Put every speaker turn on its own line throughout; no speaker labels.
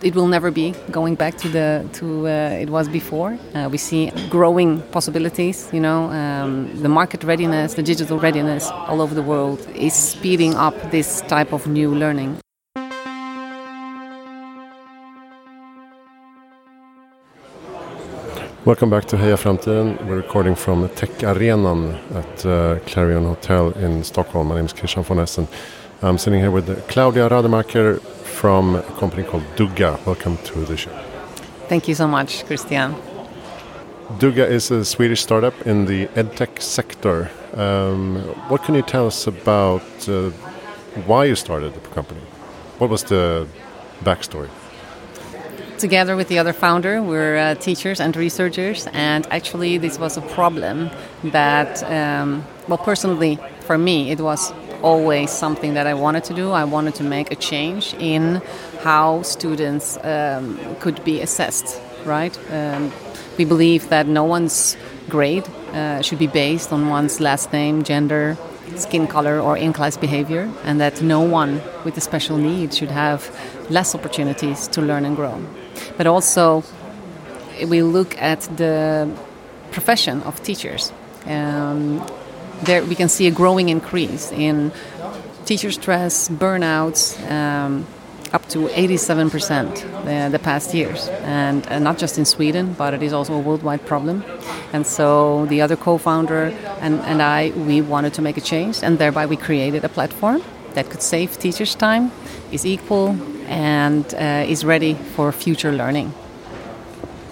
It will never be going back to the to uh, it was before. Uh, we see growing possibilities. You know, um, the market readiness, the digital readiness all over the world is speeding up this type of new learning.
Welcome back to Heja Framtiden. We're recording from Tech Arenan at uh, Clarion Hotel in Stockholm. My name is Christian von Essen. I'm sitting here with Claudia Rademaker from a company called Dugga. Welcome to the show.
Thank you so much, Christian.
Dugga is a Swedish startup in the edtech sector. Um, what can you tell us about uh, why you started the company? What was the backstory?
Together with the other founder, we're uh, teachers and researchers, and actually, this was a problem that, um, well, personally, for me, it was always something that I wanted to do. I wanted to make a change in how students um, could be assessed, right? Um, we believe that no one's grade uh, should be based on one's last name, gender, skin color, or in class behavior, and that no one with a special need should have less opportunities to learn and grow. But also, we look at the profession of teachers. Um, there we can see a growing increase in teacher stress, burnouts, um, up to 87% the, the past years. And, and, not just in Sweden, but it is also a worldwide problem. And so the other co founder and, and I, we wanted to make a change, and thereby we created a platform that could save teachers' time, is equal, and uh, is ready for future learning.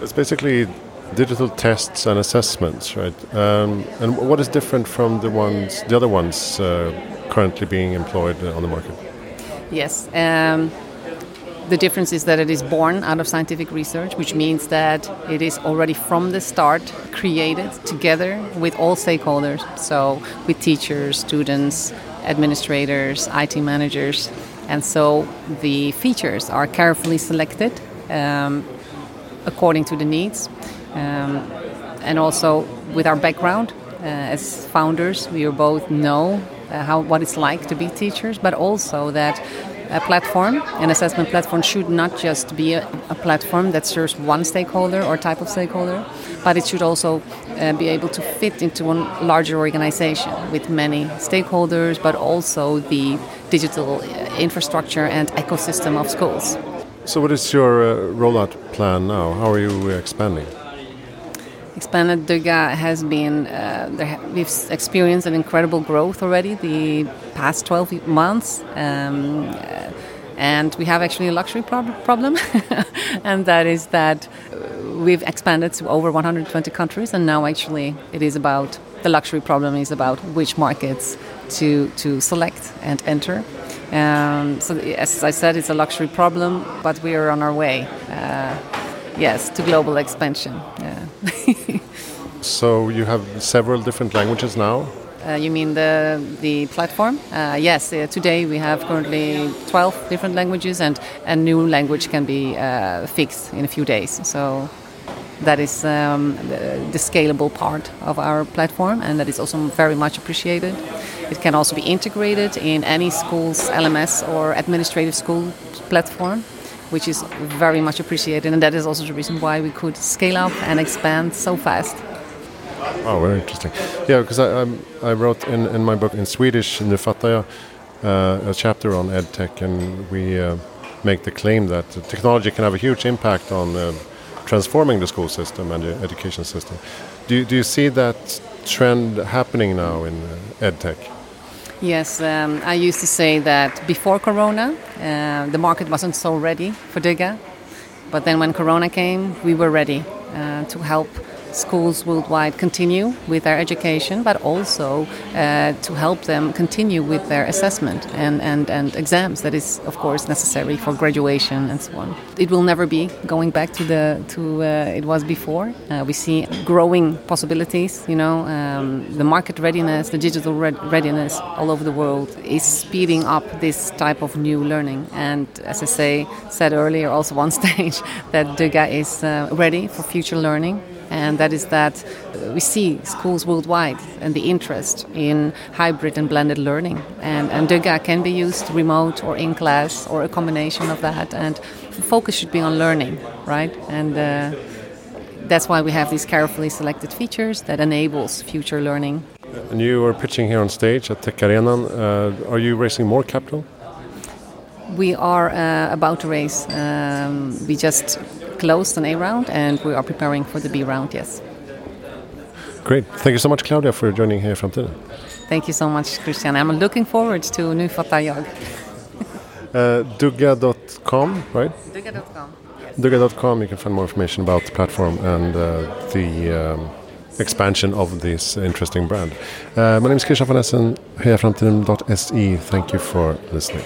It's basically digital tests and assessments, right? Um, and what is different from the ones, the other ones uh, currently being employed on the market?
Yes. Um, the difference is that it is born out of scientific research, which means that it is already from the start created together with all stakeholders. So, with teachers, students, administrators, IT managers. And so the features are carefully selected um, according to the needs. Um, and also with our background uh, as founders, we both know uh, how what it's like to be teachers, but also that a platform, an assessment platform, should not just be a, a, platform that serves one stakeholder or type of stakeholder, but it should also uh, be able to fit into a larger organization with many stakeholders, but also the digital uh, infrastructure and ecosystem of schools.
So, what is your uh, rollout plan now? How are you expanding?
Expanded Dugga has been, uh, we've experienced an incredible growth already the past 12 months. Um, uh, and we have actually a luxury prob problem, and that is that we've expanded to over 120 countries, and now actually it is about the luxury problem is about which markets to, to select and enter. Um, so, as I said, it's a luxury problem, but we are on our way. Uh, yes, to global expansion. Yeah.
so you have several different languages now.
Uh, you mean the the platform? Uh, yes. Uh, today we have currently 12 different languages, and a new language can be uh, fixed in a few days. So that is um, the, the, scalable part of our platform, and that is also very much appreciated. It can also be integrated in any school's LMS or administrative school platform which is very much appreciated, and that is also the reason why we could scale up and expand so fast.
Oh, very interesting. Yeah, because I, I, I, wrote in, in my book in Swedish, Nu fattar jag, uh, a chapter on edtech, and we uh, make the claim that technology can have a huge impact on uh, transforming the school system and the education system. Do you, do you see that trend happening now in edtech?
Yes, um, I used to say that before Corona, uh, the market wasn't so ready for Dugga. But then when Corona came, we were ready uh, to help schools worldwide continue with their education, but also uh, to help them continue with their assessment and, and, and exams that is, of course, necessary for graduation and so on. It will never be going back to the to uh, it was before. Uh, we see growing possibilities. You know, um, the market readiness, the digital readiness all over the world is speeding up this type of new learning. And as I say, said earlier, also on stage, that Dugga is uh, ready for future learning and that is that we see schools worldwide and the interest in hybrid and blended learning. And, and Dugga can be used remote or in class or a combination of that. And focus should be on learning, right? And uh, that's why we have these carefully selected features that enables future learning.
And you are pitching here on stage at Tech Arena. Uh, are you raising more capital?
We are uh, about to raise. Um, we just closed an A round and we are preparing for the B round, yes.
Great. Thank you so much, Claudia, for joining here from Framtiden.
Thank you so much, Christian. I'm looking forward to jag.
uh, Dugga.com, right?
Dugga.com.
Yes. Dugga.com, you can find more information about the platform and uh, the um, expansion of this interesting brand. Uh, my name is Christian von Essen, hejaframtiden.se. Thank you for listening.